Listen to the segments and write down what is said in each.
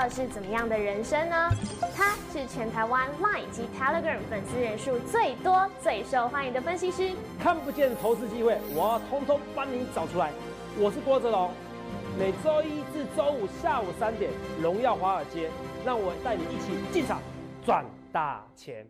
二是怎么样的人生呢？他是全台湾 Line 及 Telegram 粉丝人数最多、最受欢迎的分析师。看不见的投资机会，我要通通帮你找出来。我是郭哲龙，每周一至周五下午三点，荣耀华尔街，让我带你一起进场赚大钱。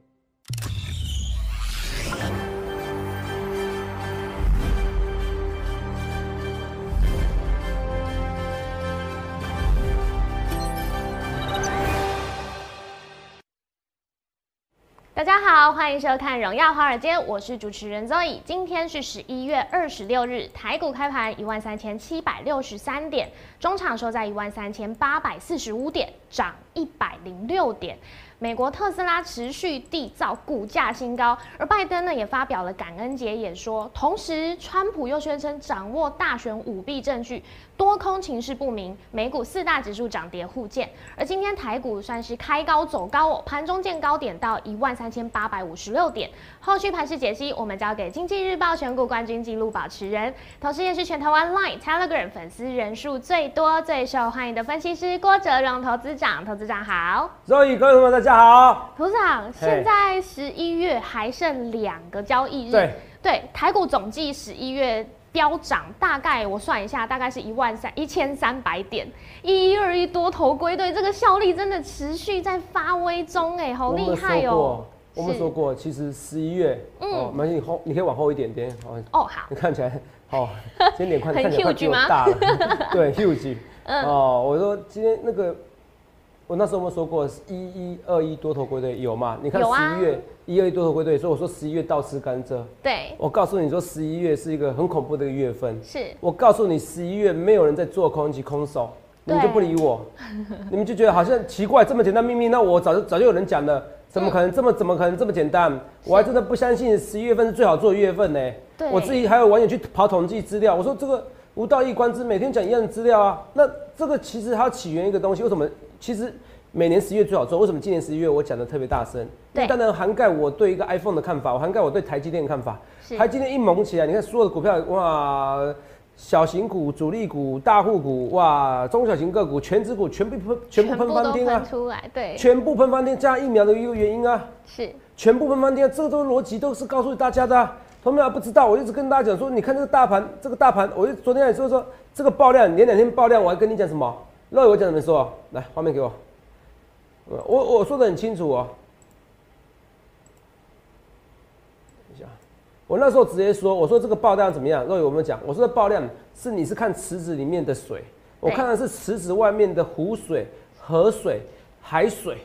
大家好，欢迎收看《荣耀华尔街》，我是主持人 Zoe。今天是十一月二十六日，台股开盘一万三千七百六十三点，中场收在一万三千八百四十五点，涨一百零六点。美国特斯拉持续缔造股价新高，而拜登呢也发表了感恩节演说，同时川普又宣称掌握大选舞弊证据，多空情势不明，美股四大指数涨跌互见，而今天台股算是开高走高哦，盘中见高点到一万三千八百五十六点，后续盘势解析我们交给经济日报选股冠军纪录保持人，同时也是全台湾 Line Telegram 粉丝人数最多、最受欢迎的分析师郭哲荣投资长，投资长好所以各位朋友大家。大家好，董事长，现在十一月还剩两个交易日，对。对，台股总计十一月飙涨，大概我算一下，大概是一万三一千三百点，一一二一多头归队，这个效力真的持续在发威中，哎，好厉害哦！我们说过，其实十一月，嗯，没你后，你可以往后一点点，哦，好，你看起来，哦，今天脸看起来比我大了，对，huge，嗯，哦，我说今天那个。我那时候我们说过，一一二一多头归队有吗？你看十一月一二一多头归队，所以我说十一月倒吃甘蔗。对，我告诉你说十一月是一个很恐怖的一个月份。是，我告诉你十一月没有人在做空及空手，你们就不理我，你们就觉得好像奇怪，这么简单秘密，那我早就早就有人讲了，怎么可能这么怎么可能这么简单？我还真的不相信十一月份是最好做的月份呢。我自己还有网友去跑统计资料，我说这个无道一观之，每天讲一样的资料啊，那这个其实它起源一个东西，为什么？其实每年十一月最好做，为什么今年十一月我讲的特别大声？对，当然涵盖我对一个 iPhone 的看法，我涵盖我对台积电的看法。台积电一猛起来，你看所有的股票，哇，小型股、主力股、大户股，哇，中小型个股、全指股全部喷，全部喷翻天啊！出来，对，全部喷翻天，加疫苗的一个原因啊，是，全部喷翻天，这个都逻辑都是告诉大家的。同学们不知道，我一直跟大家讲说，你看这个大盘，这个大盘，我就昨天也说说这个爆量，连两天爆量，我还跟你讲什么？那我讲怎么说？来，画面给我。我我说的很清楚哦。等一下，我那时候直接说，我说这个爆量怎么样？若有我们讲，我说的爆量是你是看池子里面的水，我看的是池子外面的湖水、河水、海水，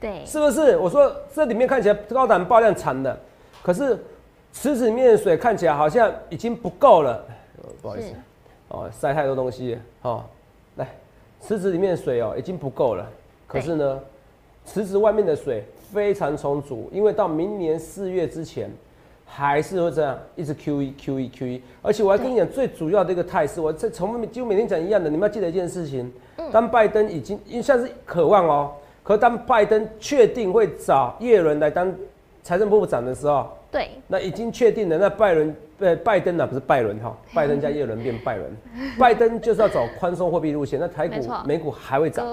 对，是不是？我说这里面看起来高胆爆量产的，可是池子里面的水看起来好像已经不够了。不好意思，哦，塞太多东西，哦，来。池子里面的水哦，已经不够了。可是呢，池子外面的水非常充足，因为到明年四月之前，还是会这样一直 Q E Q E Q E。而且我还跟你讲，最主要的一个态势，我在从几乎每天讲一样的。你们要记得一件事情：当拜登已经因为像是渴望哦，可当拜登确定会找耶伦来当财政部长的时候，对，那已经确定了。那拜伦。呃，拜登呢不是拜伦哈，拜登加耶伦变拜伦，拜登就是要走宽松货币路线，那台股、美股还会涨，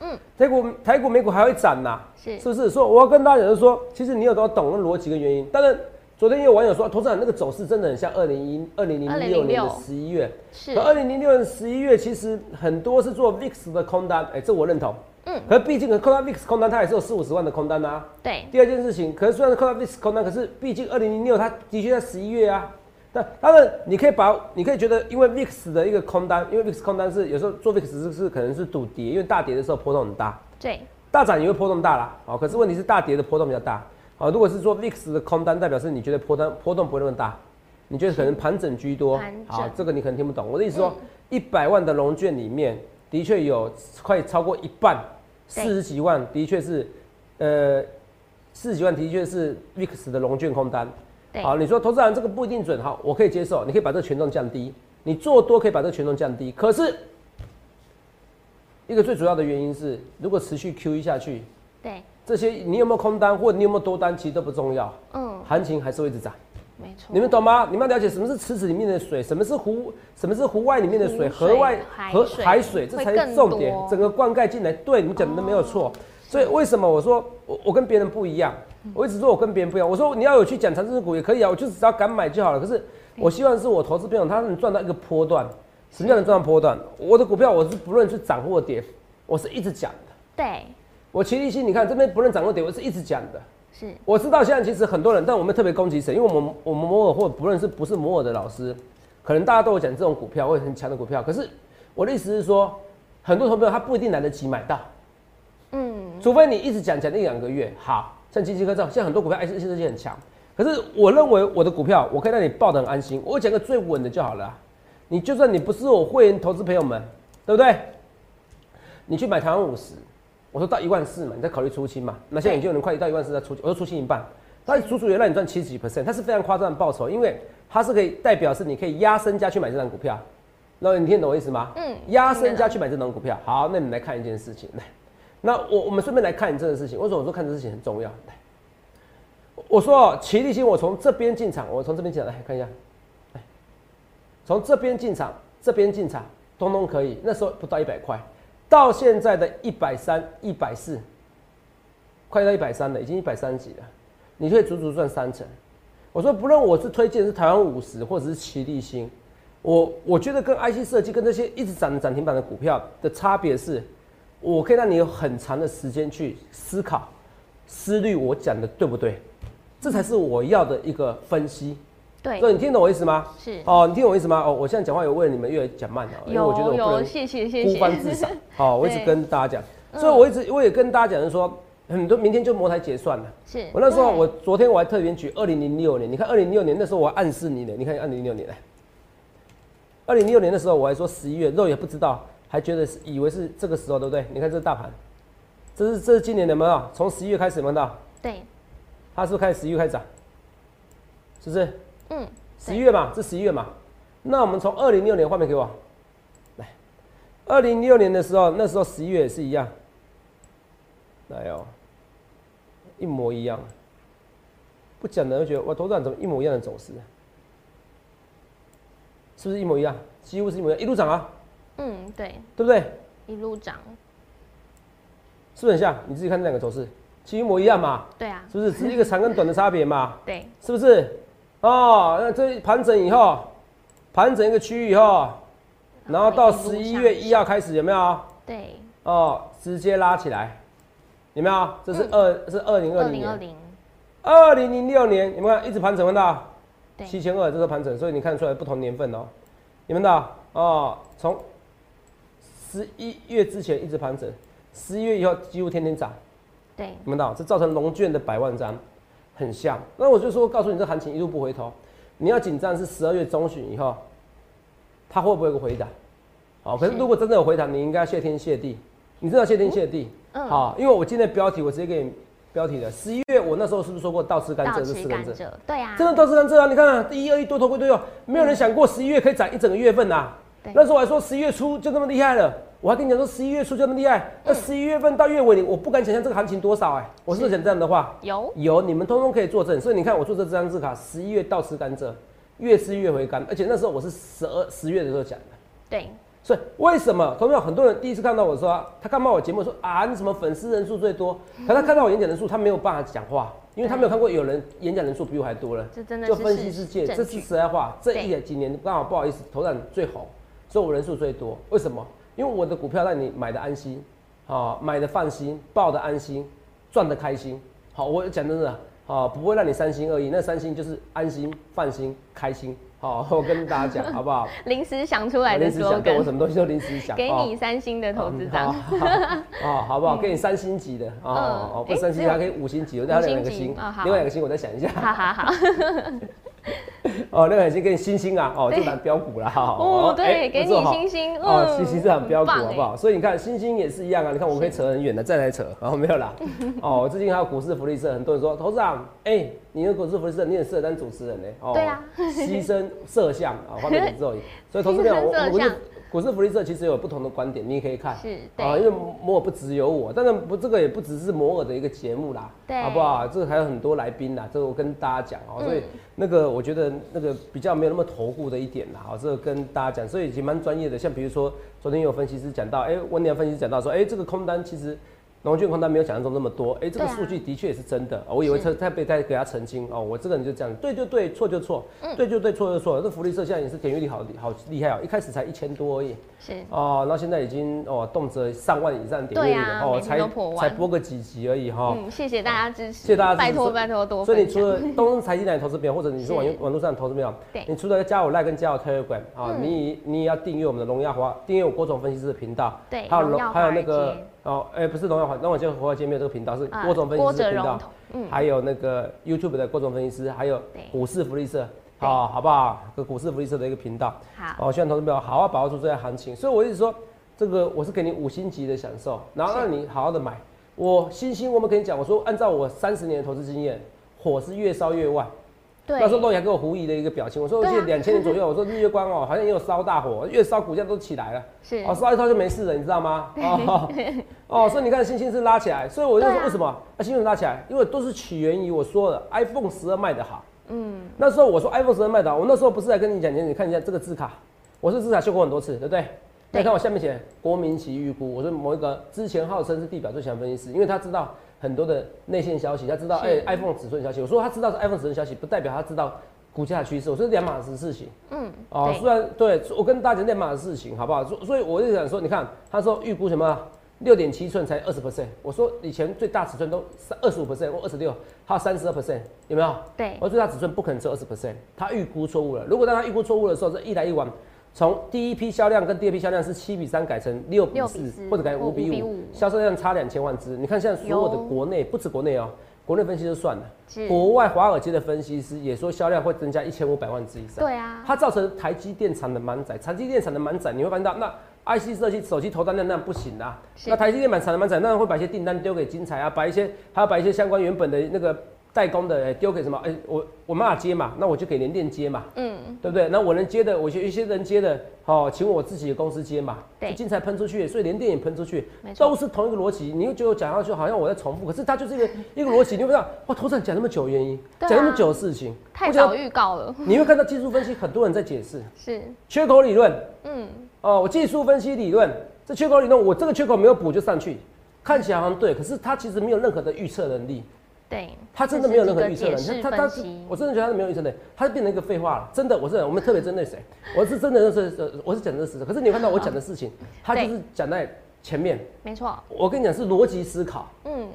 嗯，台股、台股、美股还会涨呐，是是不是？说我要跟大家讲，是说，其实你有都要懂那逻辑跟原因。当然，昨天也有网友说，投资长那个走势真的很像二零一二零零六年的十一月，是，二零零六年十一月其实很多是做 VIX 的空单，哎，这我认同。嗯，可是毕竟空单 VIX 空单，它也是有四五十万的空单呐。对。第二件事情，可是虽然是空单 VIX 空单，可是毕竟二零零六它的确在十一月啊。那当然，你可以把，你可以觉得，因为 VIX 的一个空单，因为 VIX 空单是有时候做 VIX 是是可能是赌跌，因为大跌的时候波动很大，对，大涨也会波动大啦。好，可是问题是大跌的波动比较大。好，如果是做 VIX 的空单，代表是你觉得波单波动不会那么大，你觉得可能盘整居多。好，这个你可能听不懂。我的意思说，一百万的龙券里面，的确有快超过一半，四十几万的确是，呃，四十几万的确是 VIX 的龙卷空单。好，你说投资人这个不一定准，好，我可以接受，你可以把这个权重降低，你做多可以把这个权重降低，可是一个最主要的原因是，如果持续 Q E 下去，对，这些你有没有空单或者你有没有多单，其实都不重要，嗯，行情还是会一直涨，没错，你们懂吗？你们要了解什么是池子里面的水，什么是湖，什么是湖外里面的水，水河外河海水这才是重点。整个灌溉进来，对你们讲的没有错。所以为什么我说我我跟别人不一样？我一直说我跟别人不一样。我说你要有去讲长生股也可以啊，我就只要敢买就好了。可是我希望是我投资朋友他能赚到一个波段。什么叫能赚到波段？我的股票我是不论是涨或跌，我是一直讲的。对，我齐力新，你看这边不论涨或跌，我是一直讲的。是我知道现在其实很多人，但我们特别攻击谁？因为我们我们摩尔或不论是不是摩尔的老师，可能大家都有讲这种股票或者很强的股票。可是我的意思是说，很多投朋友他不一定来得及买到，嗯，除非你一直讲讲一两个月。好，像基金科这样，现在很多股票 IC 设计很强。可是我认为我的股票，我可以让你抱得很安心。我讲个最稳的就好了啊、你就算你不是我会员投资朋友们，对不对？你去买台湾五十，我说到一万四嘛，你再考虑出清嘛。那现在已经有人快到一万四再出清，我说出清一半，它足足也让你赚七十几 percent，它是非常夸张的报酬，因为它是可以代表是你可以压身家去买这张股票。那你听懂我意思吗？嗯压身家去买这张股票。好，那你们来看一件事情，来，那我我们顺便来看你这个事情。为什么我说看这个事情很重要？来，我说哦齐力新，我从这边进场，我从这边进场来看一下，来，从这边进场，这边进场，通通可以。那时候不到一百块，到现在的一百三、一百四，快到一百三了，已经一百三几了，你可以足足赚三成。我说，不论我是推荐是台湾五十或者是齐力新，我我觉得跟 IC 设计跟那些一直涨涨停板的股票的差别是，我可以让你有很长的时间去思考、思虑我讲的对不对，这才是我要的一个分析。对所以你听懂我意思吗？是哦，你听懂我意思吗？哦，我现在讲话有为了你们越讲慢了，因为我觉得我不能谢谢谢孤谢，芳自赏。好，我一直跟大家讲，所以我一直我也跟大家讲是说，很多明天就摩台结算了。是我那时候我昨天我还特别举二零零六年，你看二零零六年那时候我还暗示你的，你看二零零六年来，二零零六年的时候我还说十一月肉也不知道，还觉得是以为是这个时候对不对？你看这大盘，这是这是今年的没有？从十一月开始有没有到？对，它是不是开始十一月开始涨？是不是？嗯，十一月嘛，这十一月嘛。那我们从二零零六年画面给我，来，二零零六年的时候，那时候十一月也是一样，来哦，一模一样。不讲的就觉得哇，头涨怎么一模一样的走势？是不是一模一样？几乎是一模一样，一路涨啊，嗯，对，对不对？一路涨，是不是很像？你自己看这两个走势，其实一模一样嘛，对啊，是不是？只是一个长跟短的差别嘛。对，是不是？哦，那这盘整以后，盘整一个区域以后，然后到十一月一号开始有没有？对，哦，直接拉起来，有没有？这是二、是二零二二零年，零二零，二零零六年有没有看一直盘整看到？对七千二这个盘整，所以你看出来不同年份哦，有没有到？哦，从十一月之前一直盘整，十一月以后几乎天天涨。对，有没有到？这造成龙卷的百万张，很像。那我就说，告诉你，这行情一路不回头，你要紧张是十二月中旬以后，它会不会有个回档？好，可是是如果真的有回档，你应该要谢天谢地，你真的谢天谢地。嗯好，因为我今天的标题我直接给你标题了。十一月我那时候是不是说过倒吃甘蔗倒四？甘蔗，对啊，真的倒吃甘蔗啊！你看啊，一二一多头归多头，没有人想过十一月可以涨一整个月份呐、嗯对那时候我还说十一月初就这么厉害了，我还跟你讲说十一月初就那么厉害，那嗯十一月份到月尾，你我不敢想象这个行情多少哎、我是不是讲这样的话？有，有，你们通通可以作证。所以你看，我做这张字卡，十一月倒吃甘蔗，越吃越回甘，而且那时候我是十二十月的时候讲的。对，所以为什么同样很多人第一次看到我说，他看到我节目说啊，你什么粉丝人数最多？可他看到我演讲人数，他没有办法讲话，因为他没有看过有人演讲人数比我还多了。这真的就分析世界，这是实在话。这一对几年刚好不好意思，头涨最红，所以我人数最多。为什么？因为我的股票让你买的安心，啊，买的放心，抱的安心，赚的开心。好，我讲真的，啊，不会让你三心二意。那三心就是安心、放心、开心。好，我跟大家讲，好不好？临时想出来的时想，对我什么东西都临时想。给哦你三星的投资长，哦好好好不好？给你三星级的哦嗯哦，不三星，还可以五星级，我再两个五星哦，另外两个星我再想一下。哈哈哈，哦，那个已经给你星星啊，哦，对这档标股啦，哈。哦，对，哎给你星星，哦，嗯星星这档标股好不好？所以你看星星也是一样啊，你看我可以扯很远的，再来扯，然后没有啦。哦，最近还有股市福利社，很多人说，投资长，哎，你的股市福利社你很适合当主持人呢。哦，对啊牺牲摄像啊，画面很 重要。所以投资朋友，我我不是股市福利社其实有不同的观点，你也可以看。是，啊，因为摩尔不只有我，当然不，这个也不只是摩尔的一个节目啦，对好不好？这个还有很多来宾啦，这个我跟大家讲哦、嗯所以那个我觉得那个比较没有那么投顾的一点啦，好，这个跟大家讲，所以已经蛮专业的。像比如说昨天有分析师讲到，哎、温良分析师讲到说，哎、这个空单其实。龙卷空单没有想象中那么多，哎、这个数据的确也是真的，我以为他他被他给他澄清哦，我这个人就这样，对就对，错就错，嗯。对就对，错就错。这福利社现在也是点阅率好好厉害哦，一开始才一千多而已，是，哦，然后现在已经哦，动辄上万以上点阅率了，哦，才才播个几集而已哈。嗯，谢谢大家支持，谢谢大家支持拜托所以拜托多所以你。除了东财经台投资朋友，或者你是网是。网络上的投资朋友对，你除了加我 Like 跟加我 Telegram 啊，嗯。你你也要订阅我们的荣耀华，订阅我郭总分析师的频道，对还有荣荣耀还有那个哦，哎，不是荣耀华，那我就华尔街没有这个频道，是啊郭总分析师的频道嗯还有那个 YouTube 的郭总分析师，还有股市福利社，对好，好不好？个股市福利社的一个频道。好，哦，希望投资朋友好好把握住这些行情。所以我一直说，这个我是给你五星级的享受，然后让你好好的买。我星星，我们跟你讲，我说按照我三十年的投资经验，火是越烧越旺。对，那时候洛阳给我狐疑的一个表情，我说我记得两千年左右，我说日月光哦，好像也有烧大火，越烧股价都起来了。是哦，烧一烧就没事了，你知道吗？哦，哦，所以你看星星是拉起来，所以我就说为什么啊星星拉起来？因为都是起源于我说的 iPhone 十二卖得好。嗯，那时候我说 iPhone 十二卖的好，我那时候不是来跟你讲，你看一下这个字卡，我是字卡修过很多次，对不对？对你看我下面写国民级预估，我说某一个之前号称是地表最强分析师，因为他知道很多的内线消息，他知道是哎、iPhone 尺寸消息。我说他知道是 iPhone 尺寸消息，不代表他知道股价趋势，我说两码子事情。嗯，哦，对虽然对我跟大家讲两码子事情，好不好？所所以我就想说，你看他说预估什么六点七寸才二十 percent，我说以前最大尺寸都三二十五 percent 或二十六，还有三十二 percent，有没有？对我，最大尺寸不可能只有二十 percent，他预估错误了。如果当他预估错误的时候，这一来一往，从第一批销量跟第二批销量是七比三改成六比四或者改成五比五5，销售量差两千万只。你看现在所有的有国内，不止国内哦，国内分析就算了，是，国外华尔街的分析师也说销量会增加一千五百万只以上。对啊，它造成台积电厂的满载，台积电厂的满载，你会发现到那 IC 设计手机投单量那不行啊。那台积电满产的满载，那会把一些订单丢给金彩啊，把一些还要把一些相关原本的那个代工的丢给什么？哎、我我没法接嘛，那我就给联电接嘛，嗯，对不对？那我能接的，我有一些人接的，好、请我自己的公司接嘛，对就精彩喷出去，所以联电也喷出去都是同一个逻辑。你又觉得我讲上去好像我在重复，可是它就是一个 一个逻辑。你会知道哇，头上讲那么久原因，讲那么久的事情，太早预告了，你会看到技术分析很多人在解释是，缺口理论，嗯，哦，我技术分析理论，这缺口理论，我这个缺口没有补就上去，看起来好像对，可是它其实没有任何的预测能力，对，他真的没有任何预测能力，一个解释它它分析我真的觉得它没有预测的，他就变成一个废话了，真的，我是我们特别针对谁，我是真的是呃我是讲的是事实，可是你看到我讲的事情，他就是讲在前面，没错，我跟你讲是逻辑思考，嗯，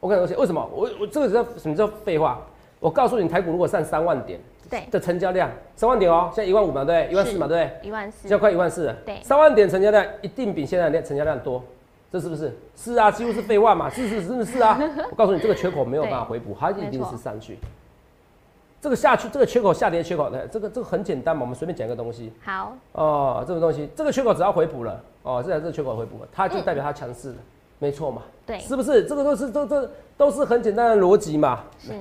我跟你说为什么，我我这个叫什么叫废话？我告诉你，台股如果上三万点对，的成交量，三万点哦，现在一万五嘛，对？一万四嘛，对？一万四现在，快一万四了，对三万点成交量一定比现在的量成交量多，这是不是？是啊，几乎是废话嘛，是是是不是啊？我告诉你，这个缺口没有办法回补，它一定是上去。这个下去，这个缺口下跌缺口，的这个这个很简单嘛，我们随便讲一个东西好，哦，这个东西，这个缺口只要回补了，哦，这这个缺口回补了，它就代表它强势了，没错嘛，对，是不是？这个都是都这都是很简单的逻辑嘛。是，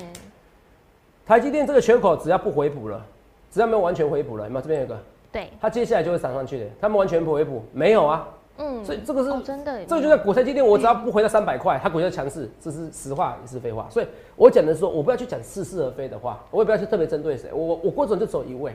台积电这个缺口只要不回补了，只要没有完全回补了，有没有？这边有一个，对，它接下来就会涨上去的，他们完全不回补，没有啊。嗯，所以这个是、哦，真的耶，这个就在国泰积电，我只要不回到三百块，它股价强势，这是实话也是废话。所以我讲的是说，我不要去讲似是而非的话，我也不要去特别针对谁，我我我郭总就走一位，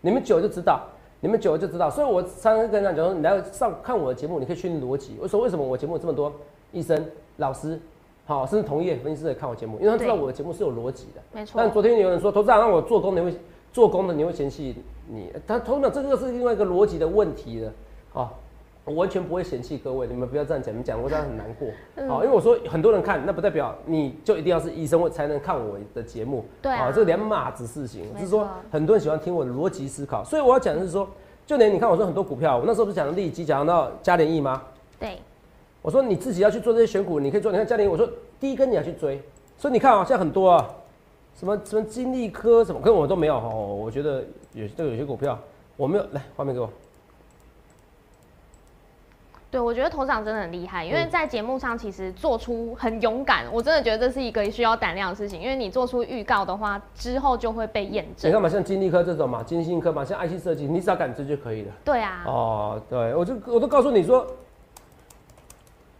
你们久了就知道，你们久了就知道。所以我常常跟人家讲说，你来上看我的节目，你可以训练逻辑。我说为什么我节目这么多医生、老师，好，甚至同业分析师来看我节目，因为他知道我的节目是有逻辑的。没错但，昨天有人说，投资长让我做工，你会做工的你会嫌弃你，他投资长这个是另外一个逻辑的问题了，哦。我完全不会嫌弃各位，你们不要这样讲，你们讲我这样很难过。嗯好、因为我说很多人看，那不代表你就一定要是医生才能看我的节目。对啊哦这两码子事情。没只是说很多人喜欢听我的逻辑思考，所以我要讲的是说，就连你看我说很多股票，我那时候不是讲利基，讲到嘉联益吗？对，我说你自己要去做这些选股，你可以做。你看嘉联益，我说第一根你要去追，所以你看啊、现在很多啊，什么什么金利科什么，跟我都没有哦。我觉得有这个有些股票我没有，来画面给我。对，我觉得头长真的很厉害，因为在节目上其实做出很勇敢，我真的觉得这是一个需要胆量的事情，因为你做出预告的话，之后就会被验证。你看嘛，像金利科这种嘛，金星科嘛，像爱 c 设计，你只要敢追就可以了。对啊。哦，对，我就我都告诉你说，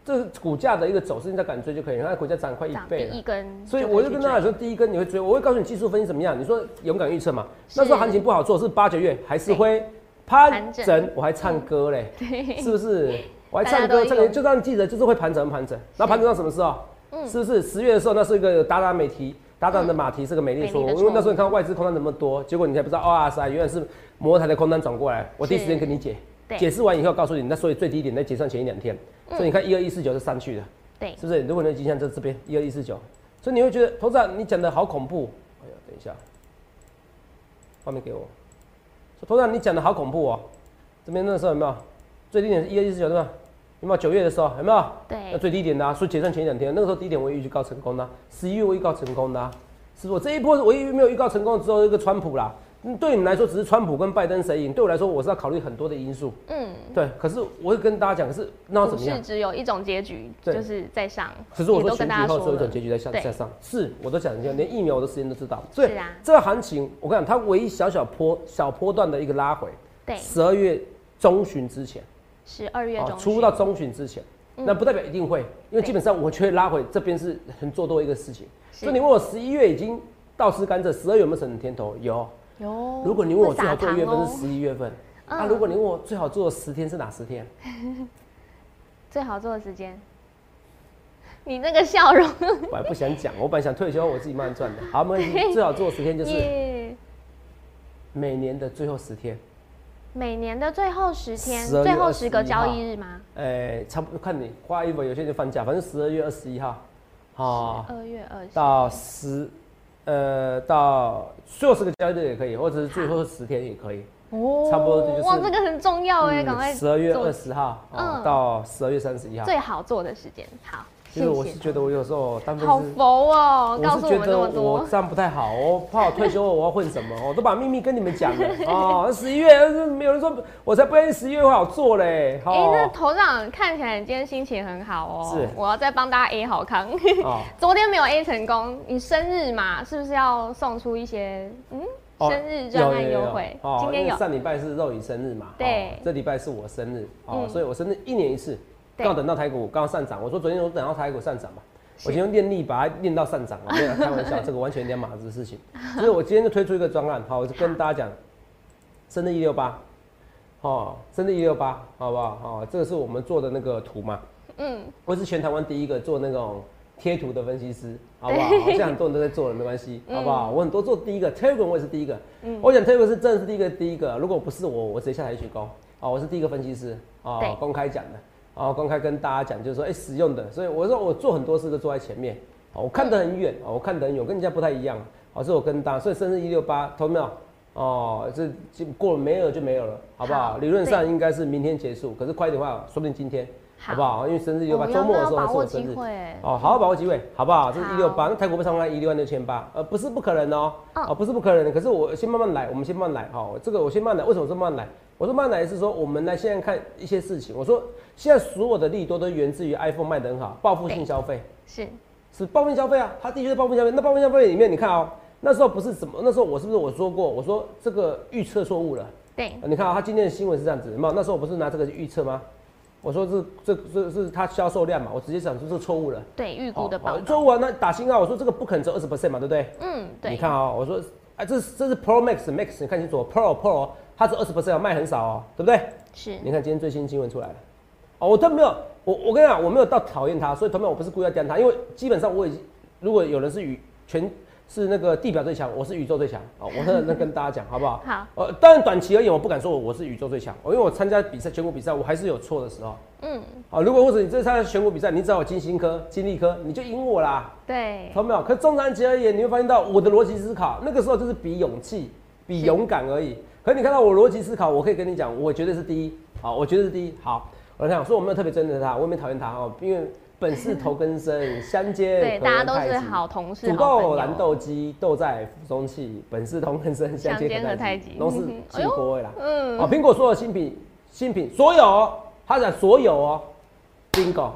这是股价的一个走势，你只要敢追就可以。你看股价涨快一倍了，一根。所以我就跟大家说，第一根你会追，我会告诉你技术分析怎么样。你说勇敢预测嘛，那时候行情不好做，是八九月还是会盘整？我还唱歌嘞，是不是？我还唱歌，唱歌就让你记者，就是会盘整盘整。那盘整到什么时候？嗯，是不是十月的时候？那是一个达达美提，达达的马蹄是个美丽错误，因为那时候你看外资空单那么多，结果你才不知道，哇塞，原来是摩台的空单转过来。我第一时间跟你解，解释完以后告诉你，那所以最低点在结算前一两天，所以你看一二一四九是上去的，对，是不是？如果你迹象在这边一二一四九，所以你会觉得头子你讲的好恐怖。哎呀，等一下，画面给我。说头子你讲的好恐怖哦，这边那时候有没有最低点是一二一四九对吧？有没有九月的时候有没有？对，那最低点的，所以结算前两天，那个时候低点我预告成功的，十一月我预告成功的，是不？这一波我没有预告成功之后，一个川普啦，嗯，对你们来说只是川普跟拜登谁赢，对我来说我是要考虑很多的因素，嗯，对。可是我会跟大家讲，是那怎么样？是只有一种结局，就是在上。可是我说选举后只有一种结局在下在上，是我都讲一下，连疫苗我的时间都知道。所以这个行情，我跟你讲，它唯一小小坡小波段的一个拉回，对，十二月中旬之前。十二月中，出到中旬之前，那不代表一定会，因为基本上我觉得拉回这边是很做多一个事情。所以你问我十一月已经倒吃甘蔗，十二月有没有成甜头？有。有。如果你问我最好做月份是十一月份，那如果你问我最好做的十天是哪十天？最好做的时间？你那个笑容，我还不想讲，我本来想退休，我自己慢慢赚的。好，我们。最好做的十天就是每年的最后十天。每年的最后十天，最后十个交易日吗？哎，差不多看你花一本，有些就放假，反正十二月二十一号，好，二月二到十，呃，到最后十个交易日也可以，或者是最后十天也可以。哦，差不多就是哇，这个很重要哎，赶快十二月二十号，嗯，到十二月三十一号，最好做的时间，好。其实我是觉得我有时候当好佛哦，我是觉得我这样不太好，哦怕我退休后我要混什么，我都把秘密跟你们讲了 哦。十一月没有人说，我才不愿意十一月会好做嘞。哎，那头长看起来你今天心情很好哦。是，我要再帮大家 A 好康。昨天没有 A 成功，你生日嘛，是不是要送出一些嗯生日专案优惠？今天有。上礼拜是肉姨生日嘛？对。这礼拜是我生日哦，所以我生日一年一次。刚等到台股刚刚上涨，我说昨天我等到台股上涨嘛，我先用念力把它念到上涨，没有开玩笑，这个完全两码子的事情。所以我今天就推出一个专案，好，我就跟大家讲，深圳一六八，哦，深圳一六八，好不好？哦，这个是我们做的那个图嘛，嗯，我是全台湾第一个做那种贴图的分析师，好不好？好像很多人都在做了，没关系，好不好？我很多做第一个，Telegram 我也是第一个，嗯，我讲 Telegram 是真的是第一个，第一个，如果不是我，我直接下台去攻，哦，我是第一个分析师，哦，公开讲的。哦，公开跟大家讲，就是说，哎，使用的，所以我说我做很多事都坐在前面，哦，我看得很远，哦，我看得很远，跟人家不太一样，哦，是我跟大，所以生日一六八，投没有？哦，这就过了没有就没有了，好不好？理论上应该是明天结束，可是快一点的话，说不定今天，好。不好？因为生日一六八，周末的时候是我生日，哦，好好把握机会，好不好？这是一六八，那泰国不上来一六万六千八，呃，不是不可能哦，哦，不是不可能，可是我先慢慢来，我们先慢慢来，好，这个我先慢来，为什么说慢来？我说慢来是说，我们来现在看一些事情。我说现在所有的利多都源自于 iPhone 卖得很好，报复性消费是是报复性消费啊，它的确是报复性消费。那报复性消费里面，你看哦，那时候不是怎么，那时候我是不是我说过，我说这个预测错误了。对，你看啊，他今天的新闻是这样子，那那时候我不是拿这个预测吗？我说这这这是它销售量嘛，我直接讲出这个错误了。对，预估的报错误啊，那打新啊，我说这个不可能只有二十 percent 嘛，对不对？嗯，对。你看啊，我说哎，这是这是 Pro Max Max，你看清楚，Pro Pro。它是二十 percent 卖很少哦，对不对？是。你看今天最新新闻出来了，哦，我都没有，我我跟你讲，我没有到讨厌它，所以同样我不是故意要讲它，因为基本上我已经，如果有人是宇全是那个地表最强，我是宇宙最强哦，我那那跟大家讲 好不好？好。呃，当然短期而言，我不敢说我是宇宙最强，因为我参加比赛全国比赛，我还是有错的时候。嗯。好，如果或者你这参加全国比赛，你只要有金星科、金力科，你就赢我啦。对。同没有？可中长期而言，你会发现到我的逻辑思考，那个时候就是比勇气、比勇敢而已。可你看到我逻辑思考，我可以跟你讲，我绝对是第一。好，我绝对是第一。好，我来讲，所以我没有特别针对他，我也没讨厌他哦，因为本是头根生，相煎对，大家都是好同事。土豆燃豆萁，豆在釜中泣。本是同根生，相煎何太急。都是进口味啦。嗯。哦，苹果所有新品，新品所有他讲所有哦，bingo，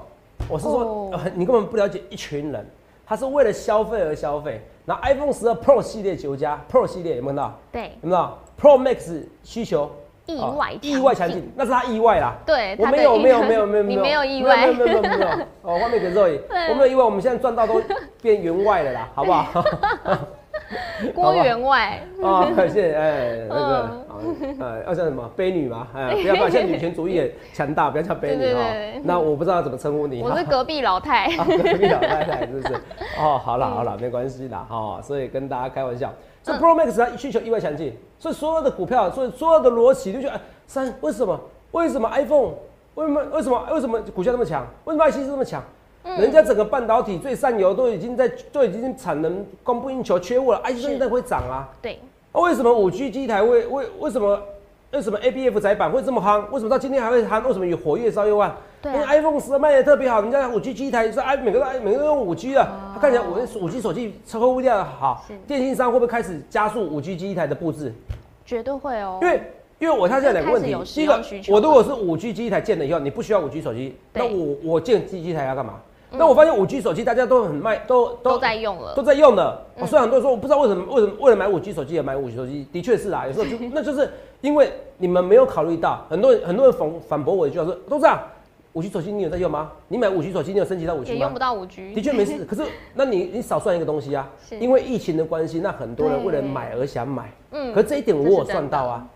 我是说、你根本不了解一群人，他是为了消费而消费。然后 iPhone 十二 Pro 系列九加 Pro 系列有没有看到？对，有没有到？Pro Max 需求意啊外意外强劲，那是他意外啦。对，我没有意没有没有没有你没有意外没有没有没有没有哦，外面给肉对我没有意外，我们现在赚到都变员外了啦，好不好？郭员外，哦，谢谢哎，那个呃，要叫什么悲女嘛？哎，不要不要，现在女权主义也强大，不要叫悲女哈。那我不知道怎么称呼你。我是隔壁老太，啊隔壁老太太是不是？哦，好了好了，没关系啦，哈，所以跟大家开玩笑。这嗯 Pro Max 它需求意外强劲，所以所有的股票，所以所有的逻辑就觉得，哎三为什么？为什么 iPhone？为什么？为什么？为什么股价那么强？为什么 IC 这么强？嗯人家整个半导体最上游都已经在都已经产能供不应求，缺货了，IC 现在会涨啊。对，啊，为什么五 G 机台为为为什么为什么 ABF 载板会这么夯？为什么到今天还会夯？为什么有火越烧越旺？因为 iPhone 十卖的特别好，人家五 G 机台是 i 每个都每个都用五 G 的，它看起来五五 G 手机客户量好是，电信商会不会开始加速五 G 机台的布置？绝对会哦，因为因为我它现在两个问题第一个我如果是五 G 机台建了以后，你不需要五 G 手机，那我我建机机台要干嘛？那我发现五 G 手机大家都很卖，都都在用了。都，在用的。嗯。哦虽然很多人说我不知道为什么为什么为了买五 G 手机而买五 G 手机，的确是啊，有时候就 那就是因为你们没有考虑到，很多人很多人反反驳我一句话说，都这样，五 G 手机你有在用吗？你买五 G 手机你有升级到五 G 吗？也用不？到五 G，的确没事，可是那你你少算一个东西啊，因为疫情的关系，那很多人对为了买而想买，嗯。可是这一点我有算到啊，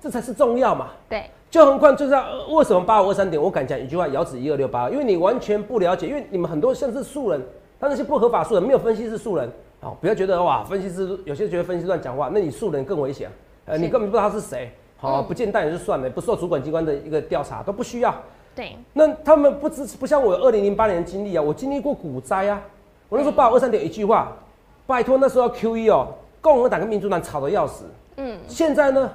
这才是重要嘛。对，就很快就这样，呃为什么八五二三点？我敢讲一句话，遥指一二六八，因为你完全不了解，因为你们很多像是素人，他那些不合法素人，没有分析是素人，好，不要觉得哇，分析师有些觉得分析乱讲话，那你素人更危险，呃，你根本不知道他是谁，好，嗯不见代也就算了，不受主管机关的一个调查都不需要。对，那他们不支持不像我有二零零八年的经历啊，我经历过股灾啊，我那时候八五二三点一句话，拜托那时候要 Q E 哦，共和党跟民主党吵得要死，嗯，现在呢？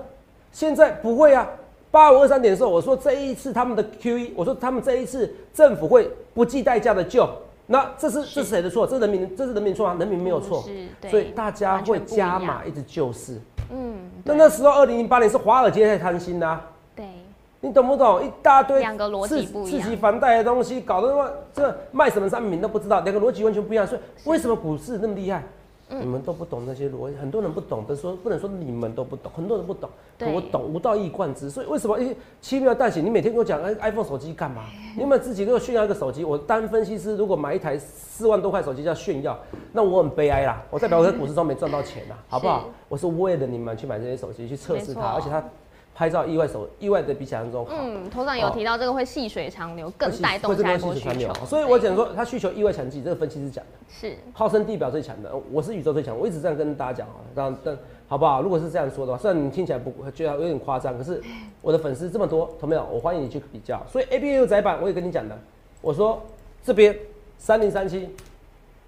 现在不会啊。八五二三点的时候，我说这一次他们的 QE，我说他们这一次政府会不计代价的救。那这是这是谁的错？这是人民，这是人民错吗？人民没有错，是，所以大家会加码一直救市。嗯，那那时候二零零八年是华尔街在贪心呐、啊，对，你懂不懂？一大堆两个逻辑刺不一样刺激房贷的东西，搞得他妈这卖什么商品都不知道，两个逻辑完全不一样。所以为什么股市那么厉害？嗯你们都不懂那些逻辑，很多人不懂，不是说不能说你们都不懂，很多人不懂，对我懂，无道一贯之。所以为什么一轻描淡写？你每天跟我讲哎 iPhone 手机干嘛？你有没有自己给我炫耀一个手机？我单分析师如果买一台四万多块手机叫炫耀，那我很悲哀啦。我代表我在股市中没赚到钱啦，好不好？我是为了你们去买这些手机去测试它，而且它拍照意外手意外的比想象中好。嗯，头上有提到这个会细水长流，更带动下一波需细水长流求，所以我讲说它需求意外强劲，这个分析是讲的，是号称地表最强的，我是宇宙最强，我一直这样跟大家讲啊，但但好不好？如果是这样说的话，虽然你听起来不觉得有点夸张，可是我的粉丝这么多，同没有？我欢迎你去比较。所以 A B U 窄板我也跟你讲的，我说这边三零三七，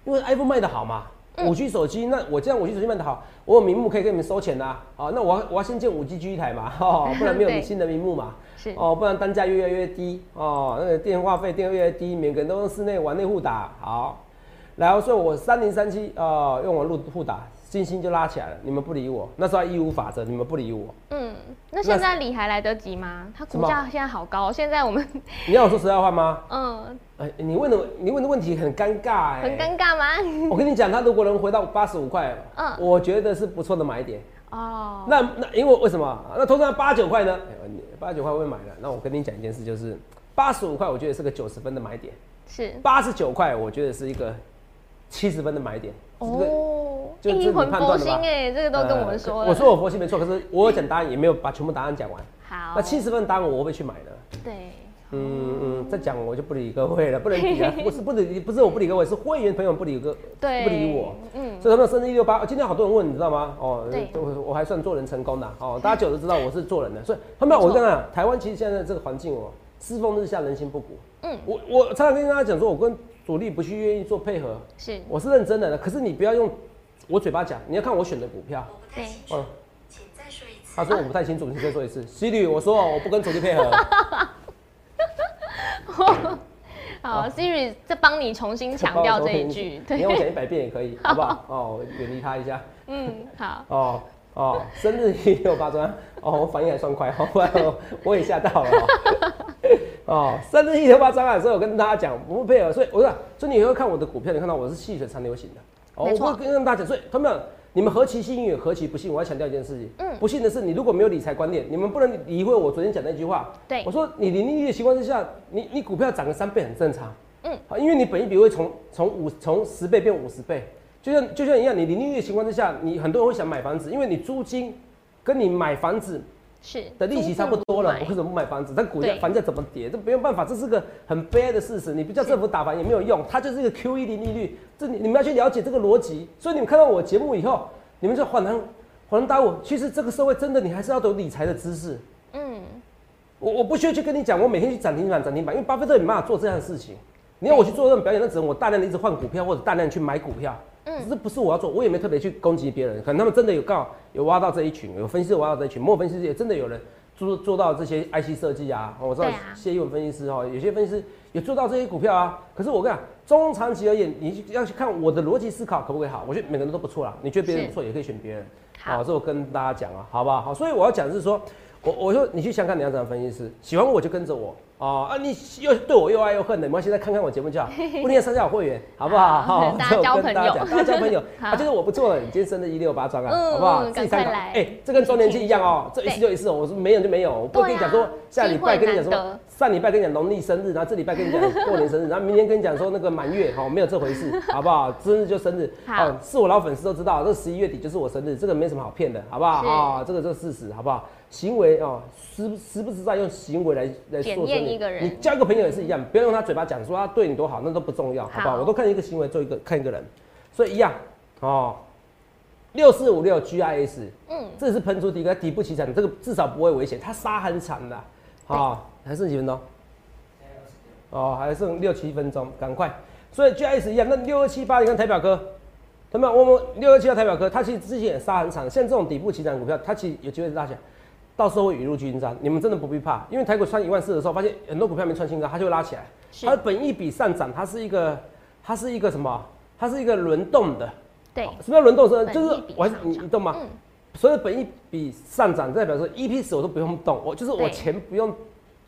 因为 iPhone 卖的好嘛。五 G 手机，那我这样五 G 手机卖的好，我有名目可以跟你们收钱呐、啊，那我要我要先建五 G 机台嘛，哦，不然没有你新的名目嘛。是，哦，不然单价越来越低哦，那个电话费电越来越低，每个人都用室内网内互打。好，然后所以我三零三七啊，用网络互打，金星就拉起来了。你们不理我，那时候义无法则，你们不理我。嗯，那现在理还来得及吗？它股价现在好高，现在我们你要我说实在话吗？嗯哎、你问的你问的问题很尴尬哎、很尴尬吗？我跟你讲，他如果能回到八十五块，嗯我觉得是不错的买点。哦，那那因为为什么？那通常八九块呢？哎八九块我会买的。那我跟你讲一件事，就是八十五块，我觉得是个九十分的买点。是八十九块，我觉得是一个七十分的买点。哦，就阴魂佛判断的吧心哎，这个都跟我们说了。呃我说我佛心没错，可是我有讲答案，也没有把全部答案讲完。好，那七十分的答案我会不会去买呢？对，嗯嗯，再讲我就不理各位了，不能理啊，不是不理，不是我不理各位，是会员朋友不理个对，不理我。嗯，所以他们甚至一六八，今天好多人问，你知道吗？哦，我我还算做人成功的哦，大家久都知道我是做人的，所以他们我跟他讲，台湾其实现在这个环境哦，世风日下，人心不古。嗯，我我常常跟大家讲说，我跟主力不去愿意做配合，是，我是认真的，可是你不要用我嘴巴讲，你要看我选的股票。我不太清楚，嗯，请再说一次。他说我不太清楚，你再说一次。西律，我说我不跟主力配合。好，Siri 再帮你重新强调这一句，你要讲一百遍也可以，好不好？哦，远离他一下。嗯，好，哦哦，生日一六八专，哦，我反应还算快，哦，不然我我也吓到了、哦。哦，三日一六八张啊，所以我跟大家讲不配合，所以我说，所以你会看我的股票，你看到我是细水长流型的，哦，我会跟大家讲，所以他们你们何其幸运，何其不幸，我要强调一件事情，嗯。不幸的是你如果没有理财观念，你们不能理会我昨天讲那句话，对。我说你零利率的情况之下，你你股票涨个三倍很正常，嗯，好，因为你本一比会从从五从十倍变五十倍，就像就像一样，你零利率的情况之下，你很多人会想买房子，因为你租金跟你买房子是的利息差不多了，我为什么不买房子？但股价房价怎么跌？这没有办法，这是个很悲哀的事实。你不叫政府打房也没有用，它就是一个 Q E 零利率。这你你们要去了解这个逻辑。所以你们看到我节目以后，你们就恍然恍然大悟，其实这个社会真的你还是要懂理财的知识。嗯，我我不需要去跟你讲，我每天去涨停板涨停板，因为巴菲特没办法做这样的事情。你要我去做这种表演，那只能我大量的一直换股票或者大量地去买股票。嗯嗯，这不是我要做，我也没特别去攻击别人，可能他们真的有刚好有挖到这一群，有分析师挖到这一群，莫分析师也真的有人做做到这些 IC 设计啊，我知道谢一文分析师哈，有些分析师也做到这些股票啊。可是我跟你讲，中长期而言，你要去看我的逻辑思考可不可以好？我觉得每个人都不错啦，你觉得别人不错，也可以选别人。好这我跟大家讲啊，好不好？好，所以我要讲的是说，我我说你去想看你要怎样分析师，喜欢我就跟着我哦啊，你又对我又爱又恨的，没关系，再看看我节目就好，不定参加我会员，好不好？好 大家交朋友跟大家交朋友好啊，就是我不做了，你今天生日一六八张啊，嗯好不好？嗯自己参考。哎，这跟周年庆一样哦，这一次就一次哦，我说没有就没有，我不会跟你讲说下礼拜跟你讲说上礼拜跟你讲农历生日，然后这礼拜跟你讲过年生日，然后明天跟你讲说那个满月，好，没有这回事，好不好？生日就生日，好哦，是我老粉丝都知道，这十一月底就是我生日，这个没什么好骗的，好不好？是啊，这个这个事实，好不好？行为哦，实实不实在用行为来来检说你验一个人你交一个朋友也是一样，不要用他嘴巴讲说他对你多好，那都不重要，好不好？我都看一个行为做一个看一个人，所以一样哦。六四五六 GIS，嗯，这是喷出第一个底部起涨，这个至少不会危险，它杀很惨的，啊，还剩几分钟？哦，还剩六七分钟，赶快。所以 GIS 一样，那六二七八，你看台表哥，他们我们六二七八台表哥，它其实之前也杀很惨，像这种底部起涨股票，它其实有机会拉起来，到时候会雨露均沾，你们真的不必怕，因为台股穿一万四的时候，发现很多股票没穿新高，它就会拉起来。是它的本一比上涨，它是一个，它是一个什么？它是一个轮动的。对，什么叫轮动的时候？本就是我还是你你懂吗？嗯所以本一比上涨，代表说 EPS 我都不用动，我就是我钱不用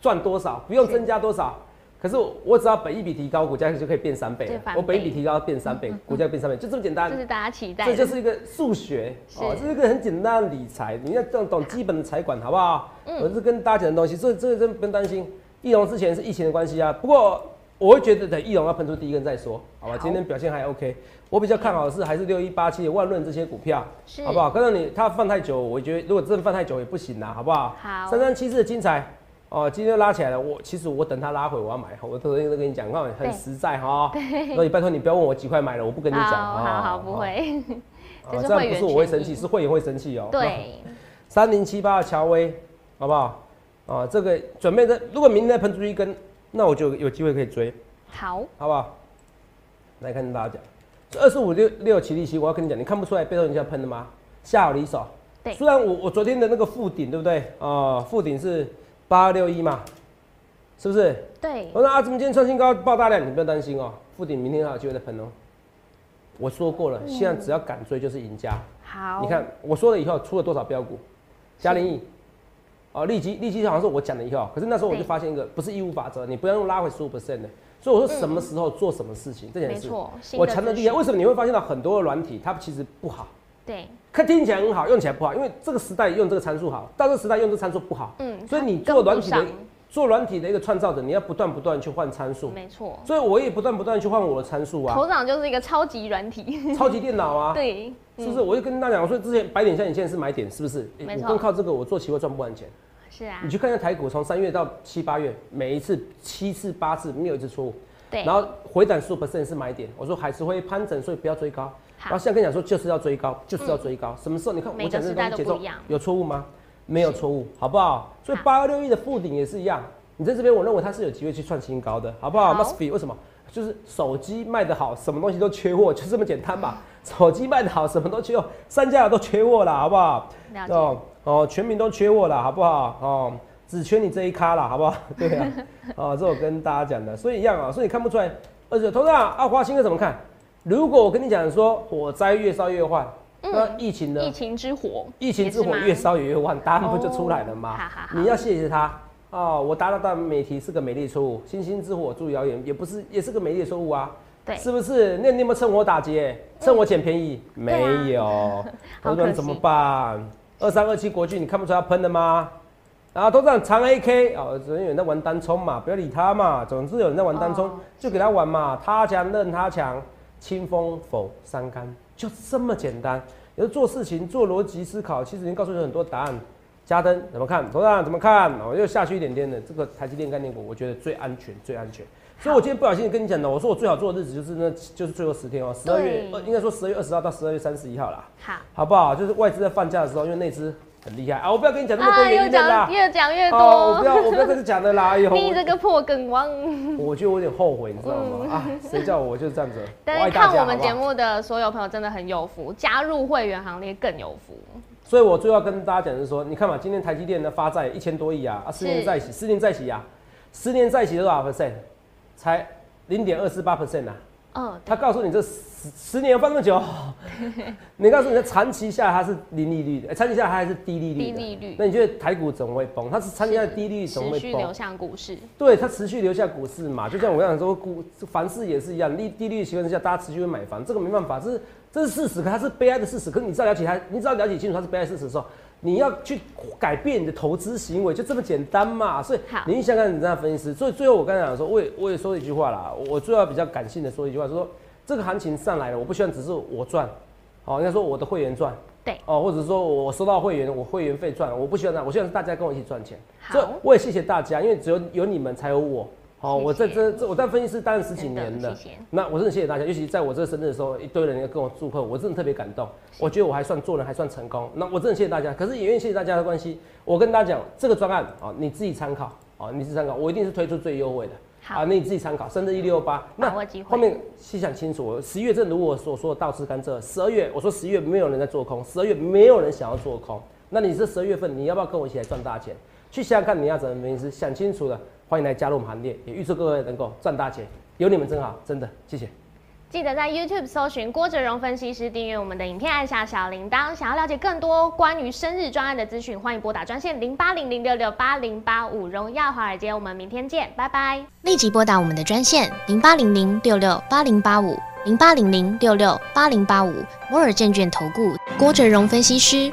赚多少，不用增加多少，可是我我只要本一比提高，股价就可以变三倍。我本一比倍提高变三倍，股价变三倍，就这么简单这。是大家期待这，就是一个数学哦，是这是一个很简单的理财，你要懂懂基本的财管，好不好？嗯我是跟大家讲的东西，所以这个真不用担心。易龙之前是疫情的关系啊，不过我会觉得等易龙要喷出第一根再说，好吧？好今天表现还 OK，我比较看好的是还是六一八七、万润这些股票，好不好？可是你它放太久，我觉得如果真的放太久也不行啦，好不好？好三三七四的精彩哦，今天拉起来了，我其实我等它拉回我要买，我昨天都跟你讲，看很实在哈。所以拜托你不要问我几块买了，我不跟你讲。好好不。会，这样不是会员是我会生气，是会员会生气哦。对，三零七八的乔威，好不好？啊，这个准备的，如果明天再喷出一根，那我就有机会可以追，好，好不好？来跟大家讲，这二十五六六奇力奇，我要跟你讲，你看不出来背后人家喷的吗？下好离手。对虽然我我昨天的那个附顶，对不对？啊、附顶是八六一嘛，是不是？对，我说啊，怎么今天创新高爆大量？你不要担心哦，附顶明天还有机会再喷哦。我说过了，现在只要敢追就是赢家。好，你看我说了以后出了多少标股？嘉玲益，哦，利基利基好像是我讲的以后，可是那时候我就发现一个不是义务法则，你不要用拉回十五 percent 的。所以我说什么时候做什么事情、这件事，没错，我强的厉害。资讯为什么你会发现到很多的软体它其实不好？对，看听起来很好，用起来不好，因为这个时代用这个参数好，到这个时代用这个参数不好。嗯，所以你做软体的做软体的一个创造者，你要不断不断去换参数。没错，所以我也不断不断去换我的参数啊，头长就是一个超级软体，超级电脑啊，对，是不是？我就跟大家讲，我说之前白点像你现在是买点，是不是？欸没错光靠这个我做期货赚不完钱。是啊你，去看一下台股，从三月到七八月，每一次七次八次没有一次错误，对，然后回档十 percent 是买点。我说还是会攀整，所以不要追高。然后好，现在跟你讲说就是要追高，就是要追高。什么时候？你看我讲这东西节奏有错误吗？没有错误，好不好？所以八二六一的附顶也是一样。你在这边，我认为它是有机会去创新高的，好不好好 m u s t be 为什么？就是手机卖得好，什么东西都缺货，就这么简单吧。手机卖得好，什么都缺货，三家都缺货了，好不好？哦哦，全民都缺货了，好不好？哦，只缺你这一咖了，好不好？对啊，哦，这我跟大家讲的，所以一样啊，所以你看不出来。而且，头上啊，华兴哥怎么看？如果我跟你讲说火灾越烧越旺，那疫情呢？疫情之火，疫情之火越烧越旺，答案不就出来了吗？哦好好好你要谢谢他，哦，我达到大美题是个美丽错误，星星之火助谣言也不是，也是个美丽错误啊。对，是不是？那你有没有趁火打劫？趁我捡便宜？没有。投资人怎么办？二三二七国巨，你看不出来喷的吗？然后投资人长 A K 哦，昨天有人在玩单冲嘛，不要理他嘛。总之有人在玩单冲，就给他玩嘛。他强任他强，清风否三竿，就这么简单。有时做事情做逻辑思考，其实已经告诉你很多答案。加登怎么看？董事长怎么看？我，又下去一点点的。这个台积电概念股，我觉得最安全，最安全。所以，我今天不小心跟你讲的，我说我最好做的日子就是那，就是最后十天哦，十二月，应该说十二月二十号到十二月三十一号啦。好，好不好？就是外资在放假的时候，因为那支很厉害啊，我不要跟你讲那么多原因啦，越讲越多。我不要，我不要跟你讲的啦。你这个破梗王，我觉得我有点后悔，你知道吗？啊，谁叫我就是这样子。但是看我们节目的所有朋友真的很有福，加入会员行列更有福。所以我最要跟大家讲的是说，你看嘛，今天台积电的发债一千多亿啊，啊，十年再起，十年再起啊，十年再起多少 percent？才。零点二四八 percent 呐，嗯，他告诉你这十十年放那么久，你告诉你在长期下它是零利率的，长期下它还是低利率低利率，那你觉得台股怎么会崩？它是长期下低利率怎么会崩？持续流向股市，对，它持续流向股市嘛，就像我刚才说，股凡事也是一样，低低利率情况之下，大家持续会买房，这个没办法，这是这是事实，可它是悲哀的事实。可是你知道了解它，你知道了解清楚它是悲哀事实的时候。你要去改变你的投资行为，就这么简单嘛？所以，你想看，你这样分析师，所以最后我刚才讲说，我也我也说一句话啦，我最后比较感性的说一句话，就说这个行情上来了，我不希望只是我赚，好，应该说我的会员赚，对，哦，或者说我收到会员，我会员费赚，我不希望这样，我希望大家跟我一起赚钱。所以我也谢谢大家，因为只有有你们才有我。好，我在这这我在分析师待了十几年了，那我真的谢谢大家，尤其在我这个生日的时候，一堆人要跟我祝贺，我真的特别感动。我觉得我还算做人还算成功，那我真的谢谢大家。可是也愿意谢谢大家的关系，我跟大家讲这个专案啊，你自己参考啊，你自己参考，我一定是推出最优惠的。好，那你自己参考，甚至一六八，那后面细想清楚。十一月正如我所说的倒吃甘蔗，十二月我说十一月没有人在做空，十二月没有人想要做空，那你这十二月份你要不要跟我一起来赚大钱？去想想看你要怎么分析，想清楚了。欢迎来加入我们行列，也预祝各位能够赚大钱，有你们真好，真的谢谢。记得在 YouTube 搜寻郭哲荣分析师，订阅我们的影片，按下小铃铛。想要了解更多关于生日专案的资讯，欢迎拨打专线零八零零六六八零八五。荣耀华尔街，我们明天见，拜拜。立即拨打我们的专线零八零零六六八零八五零八零零六六八零八五。摩尔证券投顾郭哲荣分析师。